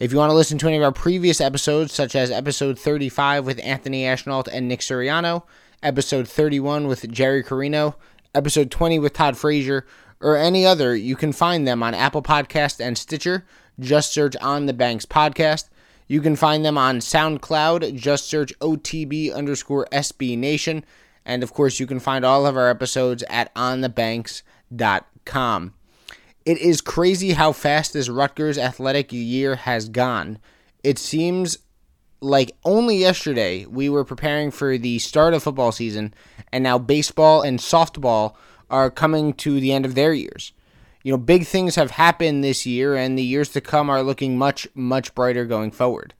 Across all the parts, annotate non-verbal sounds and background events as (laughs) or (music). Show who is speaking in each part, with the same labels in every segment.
Speaker 1: If you want to listen to any of our previous episodes, such as episode 35 with Anthony Ashnault and Nick Suriano, episode 31 with Jerry Carino, episode 20 with Todd Frazier, or any other, you can find them on Apple Podcast and Stitcher. Just search On the Banks Podcast. You can find them on SoundCloud. Just search OTB underscore SB Nation. And of course, you can find all of our episodes at onthebanks.com. It is crazy how fast this Rutgers athletic year has gone. It seems like only yesterday we were preparing for the start of football season, and now baseball and softball are coming to the end of their years. You know, big things have happened this year, and the years to come are looking much, much brighter going forward.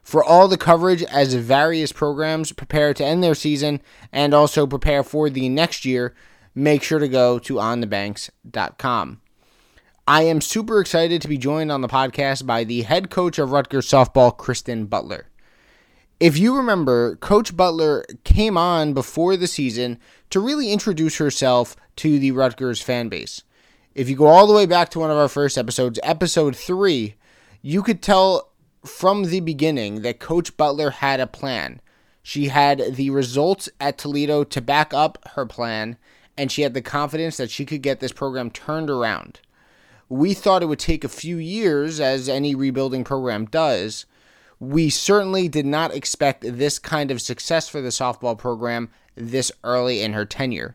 Speaker 1: For all the coverage as various programs prepare to end their season and also prepare for the next year, make sure to go to onthebanks.com. I am super excited to be joined on the podcast by the head coach of Rutgers softball, Kristen Butler. If you remember, Coach Butler came on before the season to really introduce herself to the Rutgers fan base. If you go all the way back to one of our first episodes, episode three, you could tell from the beginning that Coach Butler had a plan. She had the results at Toledo to back up her plan, and she had the confidence that she could get this program turned around. We thought it would take a few years, as any rebuilding program does. We certainly did not expect this kind of success for the softball program this early in her tenure.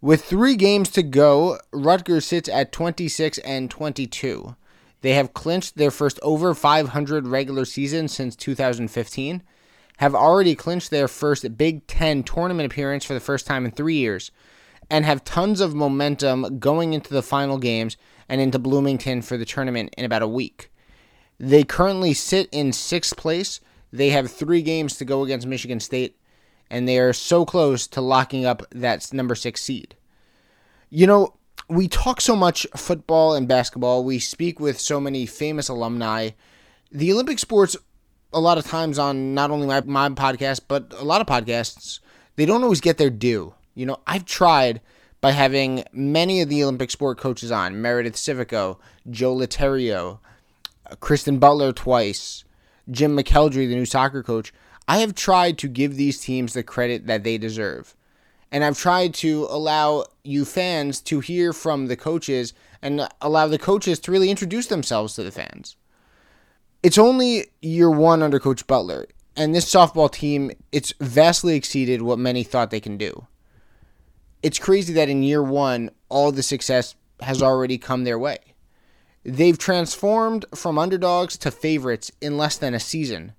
Speaker 1: With three games to go, Rutgers sits at 26 and 22. They have clinched their first over 500 regular season since 2015, have already clinched their first Big Ten tournament appearance for the first time in three years, and have tons of momentum going into the final games and into Bloomington for the tournament in about a week. They currently sit in sixth place. They have three games to go against Michigan State, and they are so close to locking up that number six seed. You know, we talk so much football and basketball. We speak with so many famous alumni. The Olympic sports, a lot of times on not only my, my podcast, but a lot of podcasts, they don't always get their due. You know, I've tried by having many of the Olympic sport coaches on Meredith Civico, Joe Litterio, uh, Kristen Butler twice, Jim McElderry, the new soccer coach. I have tried to give these teams the credit that they deserve. And I've tried to allow you fans to hear from the coaches and allow the coaches to really introduce themselves to the fans. It's only year one under Coach Butler, and this softball team, it's vastly exceeded what many thought they can do it's crazy that in year one, all the success has already come their way. They've transformed from underdogs to favorites in less than a season.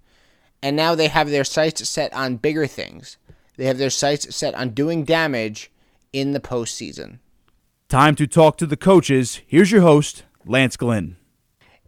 Speaker 1: And now they have their sights set on bigger things. They have their sights set on doing damage in the postseason.
Speaker 2: Time to talk to the coaches. Here's your host, Lance Glynn.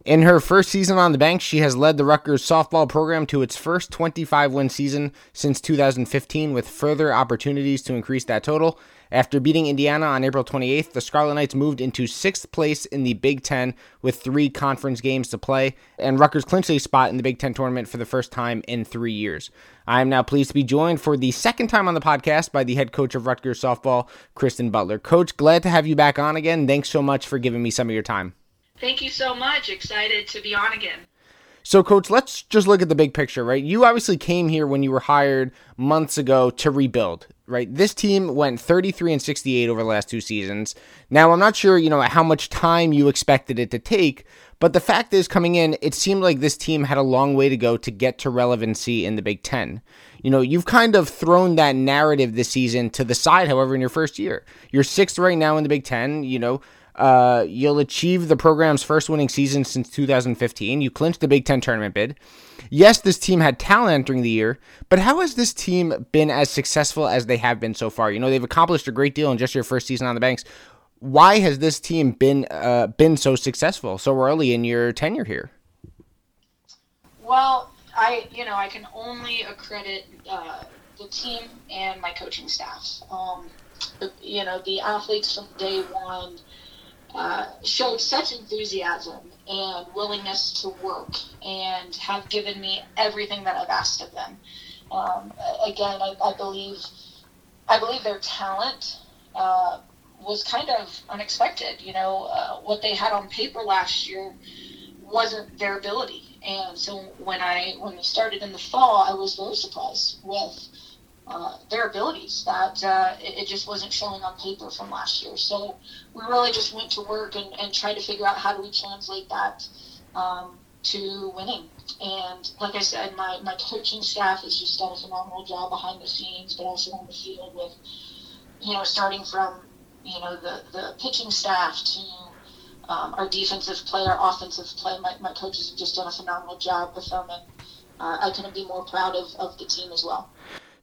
Speaker 1: In her first season on the bank, she has led the Rutgers softball program to its first 25 win season since 2015, with further opportunities to increase that total. After beating Indiana on April 28th, the Scarlet Knights moved into sixth place in the Big Ten with three conference games to play, and Rutgers clinched a spot in the Big Ten tournament for the first time in three years. I am now pleased to be joined for the second time on the podcast by the head coach of Rutgers softball, Kristen Butler. Coach, glad to have you back on again. Thanks so much for giving me some of your time.
Speaker 3: Thank you so much. Excited to be on again.
Speaker 1: So, coach, let's just look at the big picture, right? You obviously came here when you were hired months ago to rebuild, right? This team went 33 and 68 over the last two seasons. Now, I'm not sure, you know, how much time you expected it to take, but the fact is, coming in, it seemed like this team had a long way to go to get to relevancy in the Big Ten. You know, you've kind of thrown that narrative this season to the side, however, in your first year. You're sixth right now in the Big Ten. You know, uh, you'll achieve the program's first winning season since 2015. You clinched the Big Ten tournament bid. Yes, this team had talent entering the year, but how has this team been as successful as they have been so far? You know, they've accomplished a great deal in just your first season on the banks. Why has this team been uh, been so successful so early in your tenure here?
Speaker 3: Well, I you know I can only accredit uh, the team and my coaching staff. Um, you know the athletes from day one uh, showed such enthusiasm and willingness to work and have given me everything that I've asked of them. Um, again, I, I, believe I believe their talent uh, was kind of unexpected. You know, uh, what they had on paper last year wasn't their ability, and so when I when we started in the fall, I was very surprised with uh, their abilities that uh, it, it, just wasn't showing on paper from last year. So we really just went to work and, and tried to figure out how do we translate that um, to winning. And like I said, my, my coaching staff has just done a phenomenal job behind the scenes, but also on the field with, you know, starting from, you know, the, the pitching staff to um, our defensive play, our offensive play. My, my coaches have just done a phenomenal job with them, and uh, I couldn't be more proud of, of the team as well.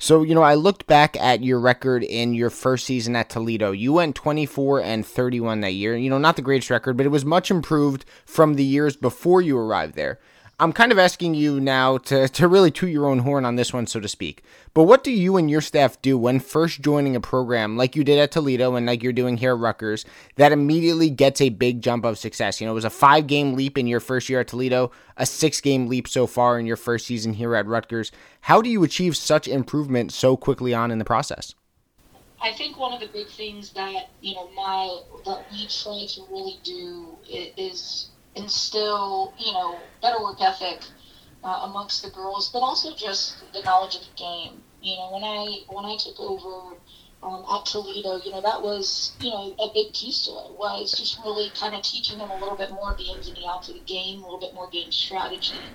Speaker 1: So, you know, I looked back at your record in your first season at Toledo. You went 24 and 31 that year. You know, not the greatest record, but it was much improved from the years before you arrived there. I'm kind of asking you now to, to really toot your own horn on this one, so to speak. But what do you and your staff do when first joining a program like you did at Toledo and like you're doing here at Rutgers that immediately gets a big jump of success? You know, it was a five game leap in your first year at Toledo, a six game leap so far in your first season here at Rutgers. How do you achieve such improvement so quickly on in the process?
Speaker 3: I think one of the big things that you know my that we try to really do is instill, you know, better work ethic uh, amongst the girls, but also just the knowledge of the game. You know, when I when I took over um, at Toledo, you know, that was you know a big piece to it was just really kind of teaching them a little bit more of the ins and the outs of the game, a little bit more game strategy,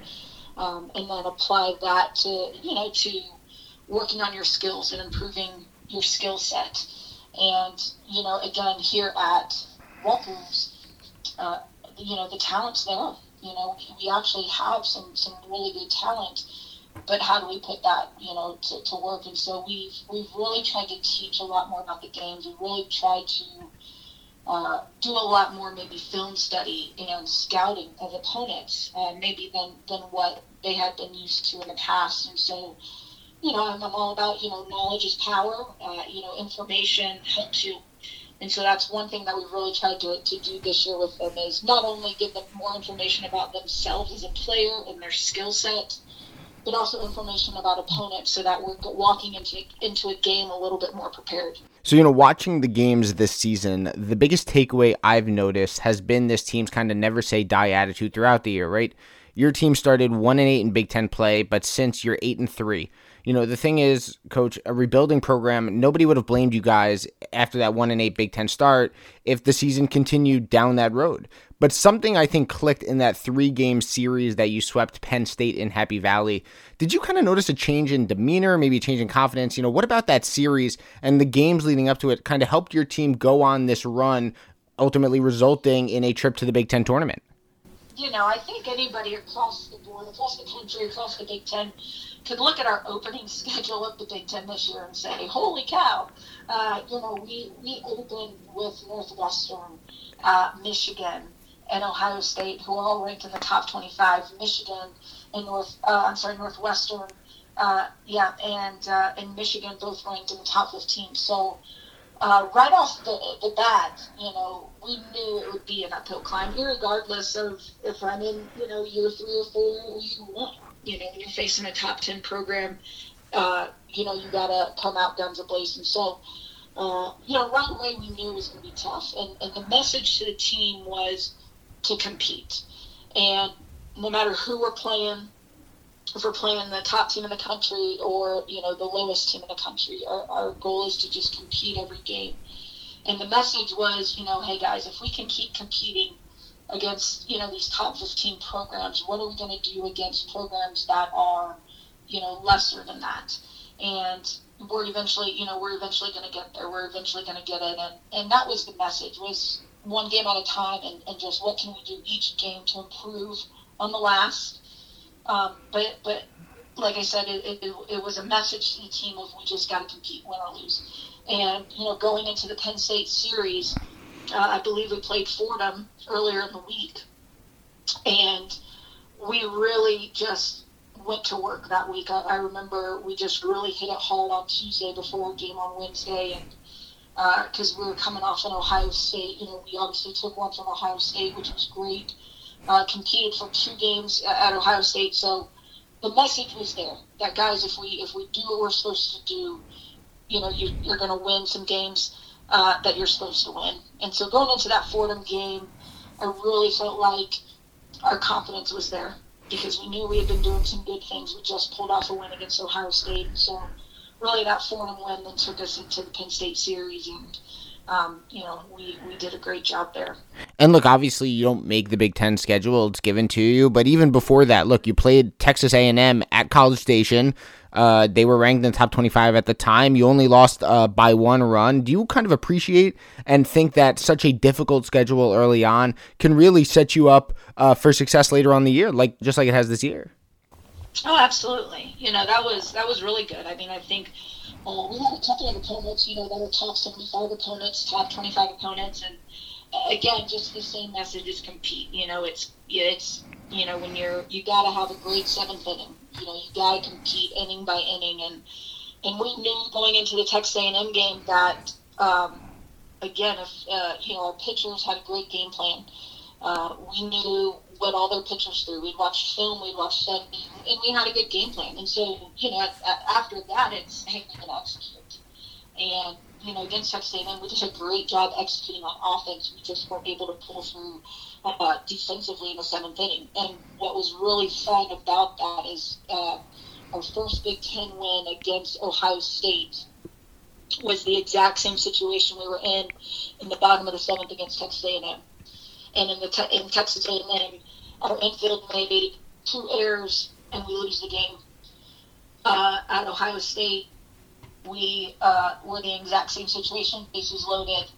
Speaker 3: um, and then apply that to you know to working on your skills and improving your skill set. And you know, again, here at Rutgers, uh, you know, the talent's there. You know, we actually have some, some really good talent, but how do we put that, you know, to, to work? And so we've, we've really tried to teach a lot more about the games. We've really tried to uh, do a lot more maybe film study and scouting of opponents, uh, maybe than, than what they had been used to in the past. And so, you know, I'm, I'm all about, you know, knowledge is power. Uh, you know, information helps you and so that's one thing that we've really tried to, to do this year with them is not only give them more information about themselves as a player and their skill set, but also information about opponents so that we're walking into into a game a little bit more prepared.
Speaker 1: So, you know, watching the games this season, the biggest takeaway I've noticed has been this team's kind of never say die attitude throughout the year, right? Your team started 1 and 8 in Big 10 play, but since you're 8 and 3, you know, the thing is, coach, a rebuilding program, nobody would have blamed you guys after that 1 and 8 Big 10 start if the season continued down that road. But something I think clicked in that three game series that you swept Penn State in Happy Valley. Did you kind of notice a change in demeanor, maybe a change in confidence? You know, what about that series and the games leading up to it kind of helped your team go on this run, ultimately resulting in a trip to the Big Ten tournament?
Speaker 3: You know, I think anybody across the board, across the country, across the Big Ten, could look at our opening (laughs) schedule of the Big Ten this year and say, "Holy cow!" Uh, you know, we we opened with Northwestern, uh, Michigan, and Ohio State, who are all ranked in the top 25. Michigan and North, uh, I'm sorry, Northwestern, uh, yeah, and uh, and Michigan both ranked in the top 15. So. Uh, right off the, the bat, you know, we knew it would be an uphill climb, regardless of if I'm in, you know, year three or four year one you know, when you're facing a top 10 program, uh, you know, you got to come out guns a-blazing. So, uh, you know, right away we knew it was going to be tough. And, and the message to the team was to compete. And no matter who we're playing, if we're playing the top team in the country or, you know, the lowest team in the country, our, our goal is to just compete every game. And the message was, you know, hey guys, if we can keep competing – against you know these top 15 programs what are we going to do against programs that are you know lesser than that? And we're eventually you know we're eventually going to get there. We're eventually going to get it and and that was the message was one game at a time and, and just what can we do each game to improve on the last um, but but like I said, it, it, it was a message to the team of we just got to compete, win or lose. And you know, going into the Penn State series, uh, I believe we played Fordham earlier in the week, and we really just went to work that week. I, I remember we just really hit it hard on Tuesday before game on Wednesday, and because uh, we were coming off an Ohio State, you know, we obviously took one from Ohio State, which was great. Uh, competed for two games at Ohio State, so the message was there that guys, if we if we do what we're supposed to do, you know, you, you're going to win some games uh, that you're supposed to win. And so going into that Fordham game, I really felt like our confidence was there because we knew we had been doing some good things. We just pulled off a win against Ohio State. So really that Fordham win then took us into the Penn State series and um, you know, we, we did a great job there.
Speaker 1: And look, obviously, you don't make the Big Ten schedule; it's given to you. But even before that, look, you played Texas A and M at College Station. Uh, they were ranked in the top 25 at the time. You only lost uh, by one run. Do you kind of appreciate and think that such a difficult schedule early on can really set you up uh, for success later on the year, like just like it has this year?
Speaker 3: Oh, absolutely. You know that was that was really good. I mean, I think uh, we had a couple of opponents, you know, that were top 75 opponents, top 25 opponents, and uh, again, just the same message is compete. You know, it's it's you know when you're you got to have a great seventh inning. You know, you got to compete inning by inning, and and we knew going into the Texas A&M game that um, again, if uh, you know our pitchers had a great game plan, uh, we knew what all their pitchers through. We'd watched film, we'd watched stuff, and we had a good game plan. And so, you know, after that, it's hey, we can execute. And you know, against Texas A&M, we did a great job executing on offense. We just weren't able to pull through uh, defensively in the seventh inning. And what was really fun about that is uh, our first Big Ten win against Ohio State was the exact same situation we were in in the bottom of the seventh against Texas A&M. And in the te- in Texas A&M, our infield made two errors and we lose the game. Uh, at Ohio State, we uh, were in the exact same situation, bases loaded,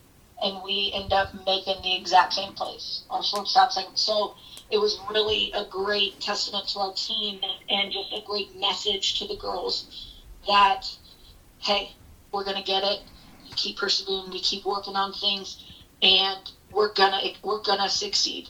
Speaker 3: and we end up making the exact same plays. Our shortstop second. So it was really a great testament to our team and just a great message to the girls that, hey, we're gonna get it. Keep persevering. We keep working on things, and we're gonna we're gonna succeed.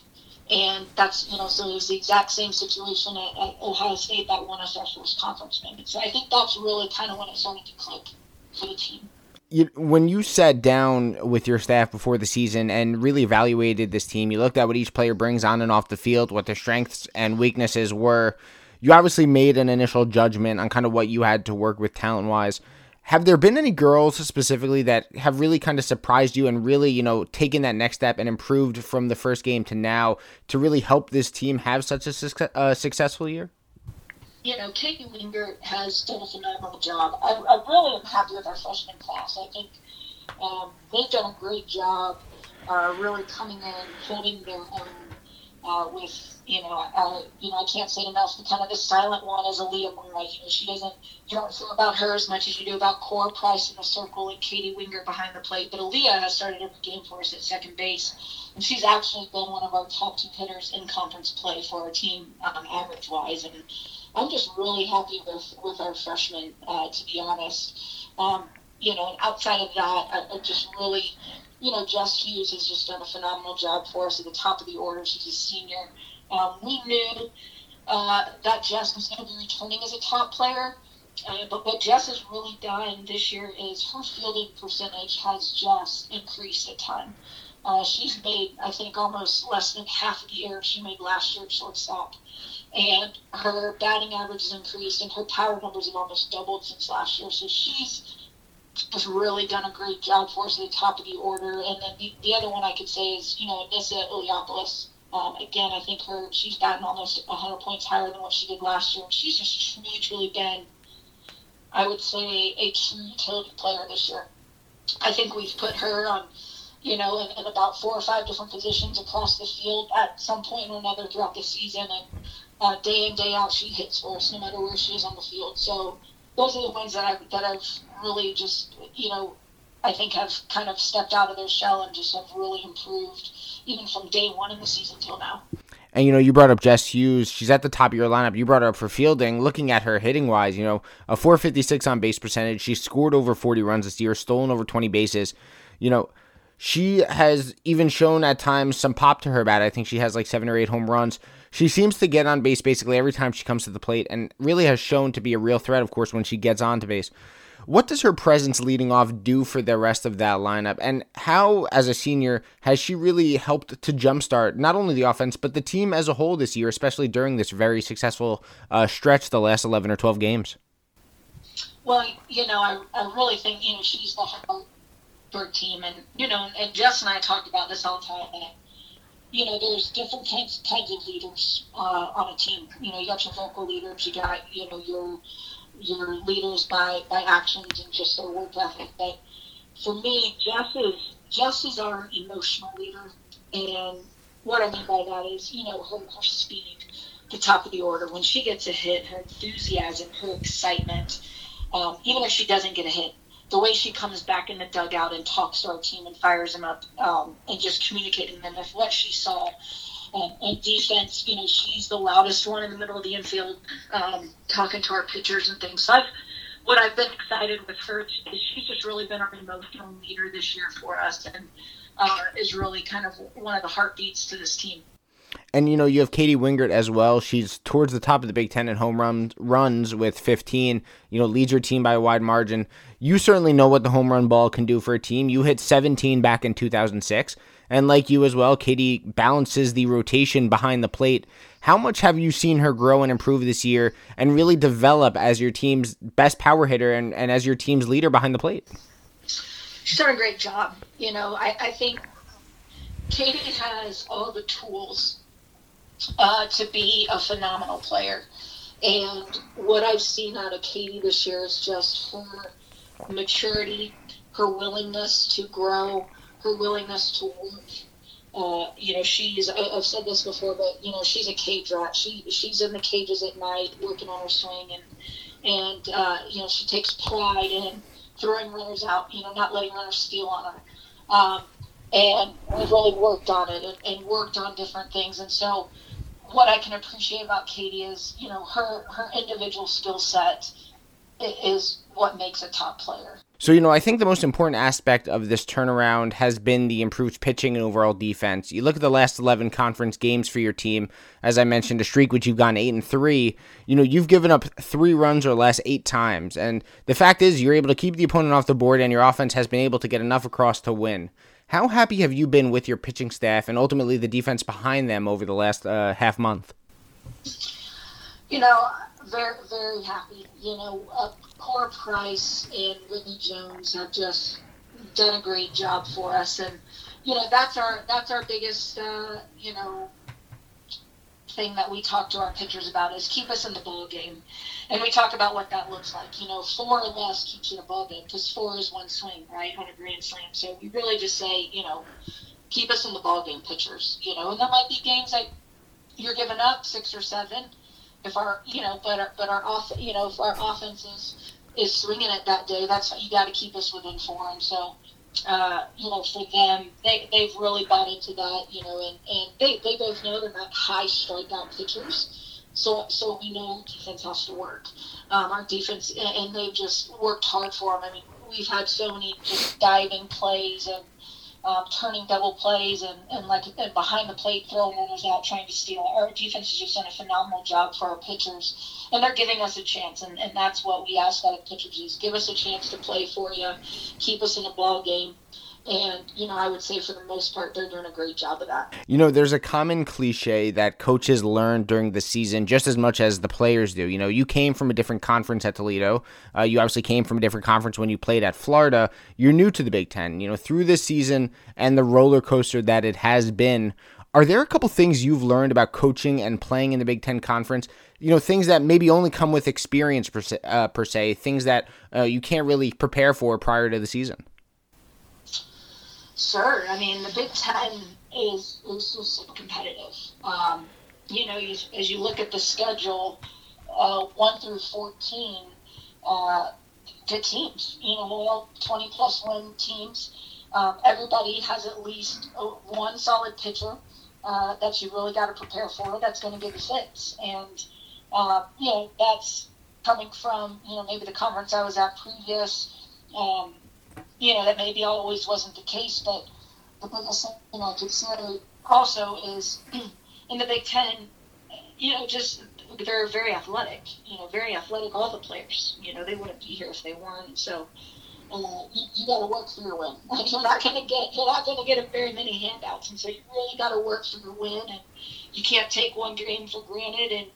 Speaker 3: And that's you know so it was the exact same situation at, at Ohio State that won us our first conference win. So I think that's really kind of when it started to click for the team
Speaker 1: you, when you sat down with your staff before the season and really evaluated this team, you looked at what each player brings on and off the field, what their strengths and weaknesses were. You obviously made an initial judgment on kind of what you had to work with talent wise. Have there been any girls specifically that have really kind of surprised you and really, you know, taken that next step and improved from the first game to now to really help this team have such a su- uh, successful year?
Speaker 3: you know, Katie Wingert has done a phenomenal job. I, I really am happy with our freshman class. I think um, they've done a great job uh, really coming in, holding their own uh, with, you know, uh, you know, I can't say enough. The kind of the silent one is Aaliyah Moore. You know, she doesn't, you don't feel about her as much as you do about Cora Price in the circle and Katie Wingert behind the plate. But Aaliyah has started every game for us at second base, and she's actually been one of our top two hitters in conference play for our team, um, average wise. And I'm just really happy with with our freshmen, uh, to be honest. Um, you know, and outside of that, I, I just really, you know, Jess Hughes has just done a phenomenal job for us at the top of the order. She's a senior. Um, we knew uh, that Jess was going to be returning as a top player. Uh, but what Jess has really done this year is her fielding percentage has just increased a ton. Uh, she's made, I think, almost less than half of the errors she made last year at shortstop and her batting average has increased, and her power numbers have almost doubled since last year. So she's just really done a great job for us at the top of the order. And then the, the other one I could say is, you know, Anissa Iliopoulos. Um, again, I think her she's gotten almost 100 points higher than what she did last year. She's just truly, truly been, I would say, a true utility player this year. I think we've put her on you know, in, in, about four or five different positions across the field at some point or another throughout the season. And uh, day in day out she hits for us no matter where she is on the field. So those are the ones that I that I've really just you know I think have kind of stepped out of their shell and just have really improved even from day one in the season till now.
Speaker 1: And you know, you brought up Jess Hughes. She's at the top of your lineup. You brought her up for fielding. Looking at her hitting wise, you know, a 456 on base percentage. She scored over 40 runs this year, stolen over 20 bases. You know, she has even shown at times some pop to her bat. I think she has like seven or eight home runs. She seems to get on base basically every time she comes to the plate and really has shown to be a real threat, of course, when she gets onto base. What does her presence leading off do for the rest of that lineup? And how, as a senior, has she really helped to jumpstart not only the offense, but the team as a whole this year, especially during this very successful uh, stretch, the last 11 or 12 games?
Speaker 3: Well, you know, I, I really think, you know, she's the a team. And, you know, and Jess and I talked about this all the time. You know, there's different kinds, kinds of leaders uh, on a team. You know, you got your vocal leaders, you got, you know, your your leaders by, by actions and just their work ethic. But for me, Jess is Jess is our emotional leader, and what I mean by that is, you know, her, her speed, the top of the order. When she gets a hit, her enthusiasm, her excitement, um, even if she doesn't get a hit, the way she comes back in the dugout and talks to our team and fires them up, um, and just communicating them with what she saw um, defense, you know, she's the loudest one in the middle of the infield, um, talking to our pitchers and things. So I've, what I've been excited with her is she's just really been our emotional leader this year for us, and uh, is really kind of one of the heartbeats to this team.
Speaker 1: And you know you have Katie Wingert as well. She's towards the top of the Big Ten in home runs runs with 15. You know leads your team by a wide margin. You certainly know what the home run ball can do for a team. You hit 17 back in 2006, and like you as well, Katie balances the rotation behind the plate. How much have you seen her grow and improve this year and really develop as your team's best power hitter and, and as your team's leader behind the plate?
Speaker 3: She's done a great job. You know, I, I think Katie has all the tools uh, to be a phenomenal player. And what I've seen out of Katie this year is just her maturity, her willingness to grow, her willingness to work. Uh, you know, she's I've said this before, but you know, she's a cage rat. She she's in the cages at night working on her swing, and and uh, you know, she takes pride in throwing runners out. You know, not letting runners steal on her. Um, and we've really worked on it and, and worked on different things. And so, what I can appreciate about Katie is, you know, her her individual skill set is what makes a top player.
Speaker 1: So, you know, I think the most important aspect of this turnaround has been the improved pitching and overall defense. You look at the last 11 conference games for your team, as I mentioned, a streak which you've gone 8 and 3. You know, you've given up 3 runs or less 8 times. And the fact is, you're able to keep the opponent off the board and your offense has been able to get enough across to win. How happy have you been with your pitching staff and ultimately the defense behind them over the last uh, half month?
Speaker 3: You know, very, very happy. You know, uh, Cora Price and Whitney Jones have just done a great job for us, and you know that's our that's our biggest uh, you know thing that we talk to our pitchers about is keep us in the ball game, and we talk about what that looks like. You know, four or less keeps you in a ball game because four is one swing, right, on a grand slam. So we really just say, you know, keep us in the ball game, pitchers. You know, and there might be games that you're giving up six or seven if our you know but our, but our off you know if our offense is is swinging it that day that's you got to keep us within four and so uh, you know for them they they've really bought into that you know and and they they both know they're not high strikeout pitchers. So so we know defense has to work. Um, our defense and they've just worked hard for them I mean we've had so many just diving plays and um, turning double plays and, and like and behind the plate throwing runners out trying to steal. Our defense has just done a phenomenal job for our pitchers, and they're giving us a chance, and, and that's what we ask out of pitchers is. Give us a chance to play for you, keep us in a ball game, and, you know, I would say for the most part, they're doing a great job of that.
Speaker 1: You know, there's a common cliche that coaches learn during the season just as much as the players do. You know, you came from a different conference at Toledo. Uh, you obviously came from a different conference when you played at Florida. You're new to the Big Ten. You know, through this season and the roller coaster that it has been, are there a couple things you've learned about coaching and playing in the Big Ten Conference? You know, things that maybe only come with experience per se, uh, per se things that uh, you can't really prepare for prior to the season?
Speaker 3: Sure. I mean, the Big Ten is is so competitive. Um, you know, you, as you look at the schedule, uh, one through fourteen, uh, good teams. You know, all twenty plus one teams. Um, everybody has at least one solid pitcher uh, that you really got to prepare for. That's going to give you fits, and uh, you know that's coming from you know maybe the conference I was at previous. Um, you know, that maybe always wasn't the case, but the biggest thing I could say also is (clears throat) in the Big Ten, you know, just they're very athletic. You know, very athletic. All the players. You know, they wouldn't be here if they weren't. So. Uh, you, you got to work for your win. (laughs) you're not going to get you're not going to get a very many handouts, and so you really got to work for your win, and you can't take one game for granted. And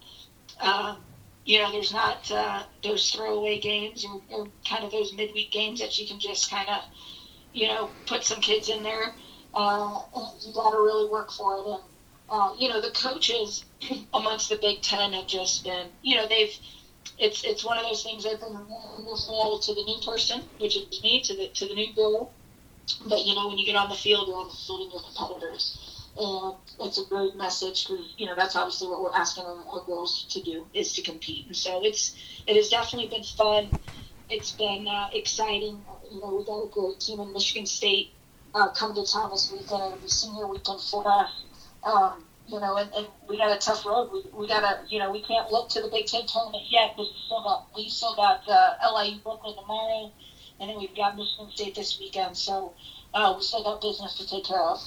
Speaker 3: um, you know, there's not uh, those throwaway games or, or kind of those midweek games that you can just kind of you know put some kids in there. Uh, you got to really work for it, and uh, you know the coaches (clears throat) amongst the Big Ten have just been you know they've it's it's one of those things they've been wonderful to the new person, which is me, to the to the new girl. But you know, when you get on the field, you're on the field and your competitors, and it's a great message because you know that's obviously what we're asking our, girls to do is to compete. And so it's it has definitely been fun. It's been uh, exciting. You know, we got a great team in Michigan State uh, come to town this weekend. It'll be senior weekend for us. Um, you know, and, and we got a tough road. We, we got to, you know, we can't look to the Big Ten tournament yet, but we still got, we still got uh, LIU Brooklyn tomorrow, and then we've got Michigan State this weekend. So uh, we still got business to take care of.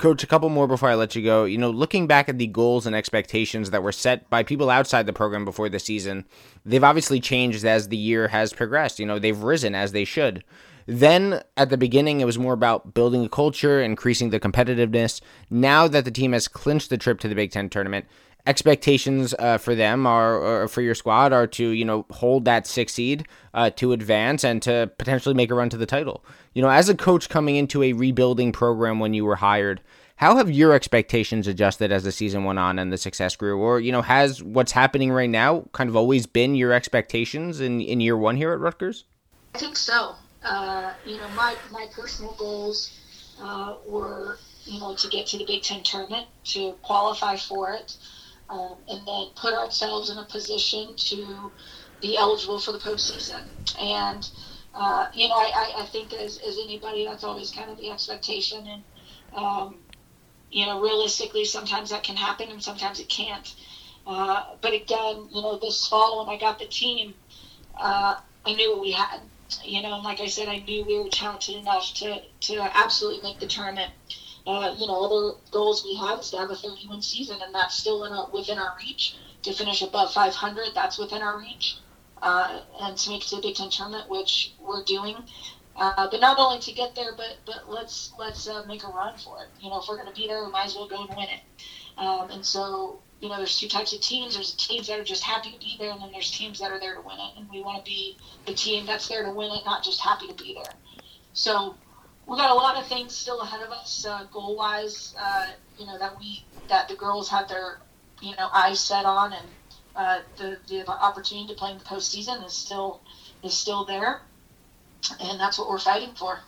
Speaker 1: Coach, a couple more before I let you go. You know, looking back at the goals and expectations that were set by people outside the program before the season, they've obviously changed as the year has progressed. You know, they've risen as they should. Then at the beginning, it was more about building a culture, increasing the competitiveness. Now that the team has clinched the trip to the Big Ten tournament, expectations uh, for them are for your squad are to you know hold that six seed uh, to advance and to potentially make a run to the title you know as a coach coming into a rebuilding program when you were hired how have your expectations adjusted as the season went on and the success grew? Or you know has what's happening right now kind of always been your expectations in in year one here at rutgers?
Speaker 3: I think so. Uh, you know, my, my personal goals uh, were, you know, to get to the Big Ten tournament, to qualify for it, um, and then put ourselves in a position to be eligible for the postseason. And, uh, you know, I, I think as, as anybody, that's always kind of the expectation. And, um, you know, realistically, sometimes that can happen and sometimes it can't. Uh, but again, you know, this fall when I got the team, uh, I knew what we had you know, and like I said, I knew we were talented enough to, to absolutely make the tournament. Uh, you know, other goals we have is to have a 31 season, and that's still in our, within our reach. To finish above 500, that's within our reach. Uh, and to make it to the Big Ten tournament, which we're doing. Uh, but not only to get there, but but let's let's uh, make a run for it. You know, if we're going to be there, we might as well go and win it. Um, and so you know, there's two types of teams. There's teams that are just happy to be there, and then there's teams that are there to win it. And we want to be the team that's there to win it, not just happy to be there. So we got a lot of things still ahead of us, uh, goal wise. Uh, you know that we that the girls have their you know eyes set on, and uh, the the opportunity to play in the postseason is still is still there, and that's what we're fighting for.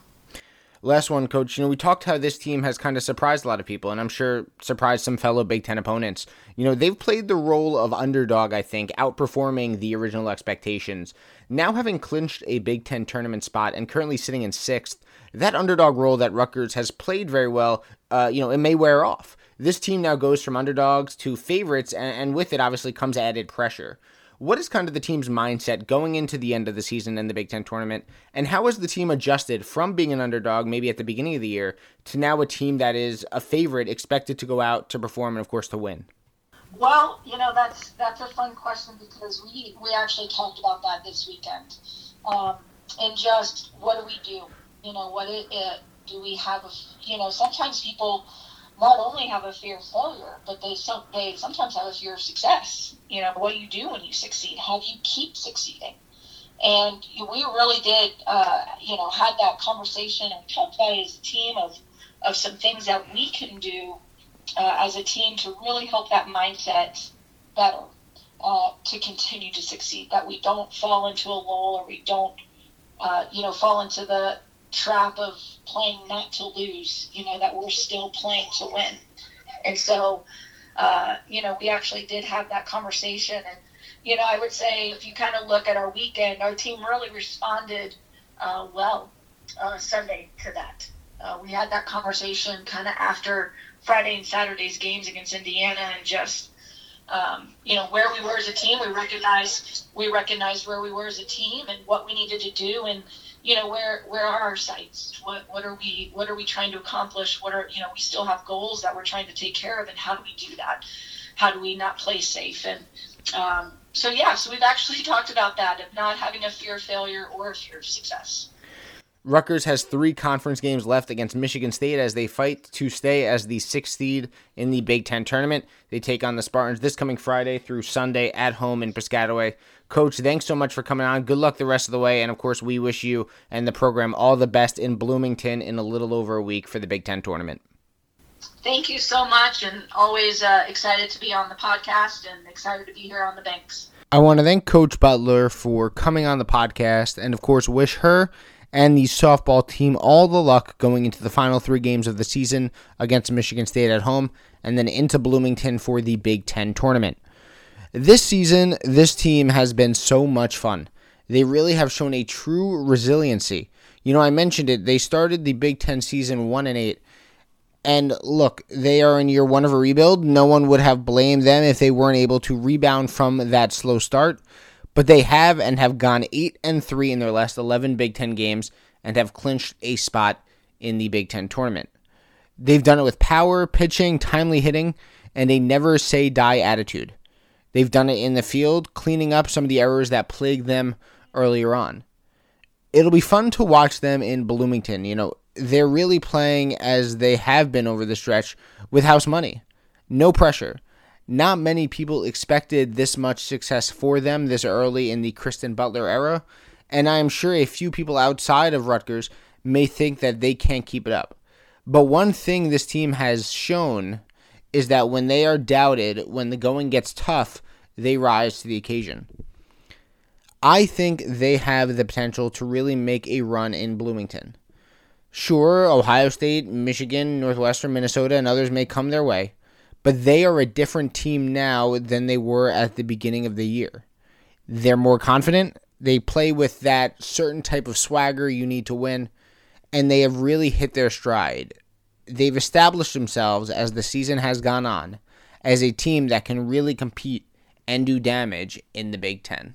Speaker 1: Last one, coach. You know, we talked how this team has kind of surprised a lot of people, and I'm sure surprised some fellow Big Ten opponents. You know, they've played the role of underdog, I think, outperforming the original expectations. Now, having clinched a Big Ten tournament spot and currently sitting in sixth, that underdog role that Rutgers has played very well, uh, you know, it may wear off. This team now goes from underdogs to favorites, and, and with it, obviously, comes added pressure. What is kind of the team's mindset going into the end of the season in the Big Ten tournament? And how has the team adjusted from being an underdog, maybe at the beginning of the year, to now a team that is a favorite, expected to go out to perform and, of course, to win?
Speaker 3: Well, you know that's that's a fun question because we we actually talked about that this weekend, um, and just what do we do? You know, what it, it do we have? A, you know, sometimes people not only have a fear of failure, but they some they sometimes have a fear of success. You know, what do you do when you succeed? How do you keep succeeding? And we really did, uh, you know, had that conversation and talked about it as a team of of some things that we can do uh, as a team to really help that mindset better uh, to continue to succeed. That we don't fall into a lull or we don't, uh, you know, fall into the trap of playing not to lose, you know, that we're still playing to win. And so, uh, you know, we actually did have that conversation. And, you know, I would say if you kind of look at our weekend, our team really responded uh, well uh, Sunday to that. Uh, we had that conversation kind of after Friday and Saturday's games against Indiana and just, um, you know, where we were as a team. We recognized we recognized where we were as a team and what we needed to do and you know where where are our sites what what are we what are we trying to accomplish what are you know we still have goals that we're trying to take care of and how do we do that how do we not play safe? And um, so, yeah, so we've actually (laughs) talked about that of not having a fear of failure or a fear of success.
Speaker 1: Rutgers has three conference games left against Michigan State as they fight to stay as the sixth seed in the Big Ten tournament. They take on the Spartans this coming Friday through Sunday at home in Piscataway. Coach, thanks so much for coming on. Good luck the rest of the way. And of course, we wish you and the program all the best in Bloomington in a little over a week for the Big Ten tournament.
Speaker 3: Thank you so much, and always uh, excited to be on the podcast and excited to be here on the banks.
Speaker 1: I want to thank Coach Butler for coming on the podcast and, of course, wish her and the softball team all the luck going into the final three games of the season against Michigan State at home and then into Bloomington for the Big Ten tournament. This season, this team has been so much fun. They really have shown a true resiliency. You know, I mentioned it. They started the Big Ten season 1 and 8. And look, they are in year one of a rebuild. No one would have blamed them if they weren't able to rebound from that slow start but they have and have gone 8 and 3 in their last 11 Big 10 games and have clinched a spot in the Big 10 tournament. They've done it with power, pitching, timely hitting, and a never say die attitude. They've done it in the field, cleaning up some of the errors that plagued them earlier on. It'll be fun to watch them in Bloomington. You know, they're really playing as they have been over the stretch with house money. No pressure. Not many people expected this much success for them this early in the Kristen Butler era, and I am sure a few people outside of Rutgers may think that they can't keep it up. But one thing this team has shown is that when they are doubted, when the going gets tough, they rise to the occasion. I think they have the potential to really make a run in Bloomington. Sure, Ohio State, Michigan, Northwestern, Minnesota, and others may come their way, but they are a different team now than they were at the beginning of the year. They're more confident. They play with that certain type of swagger you need to win, and they have really hit their stride. They've established themselves as the season has gone on as a team that can really compete and do damage in the Big Ten.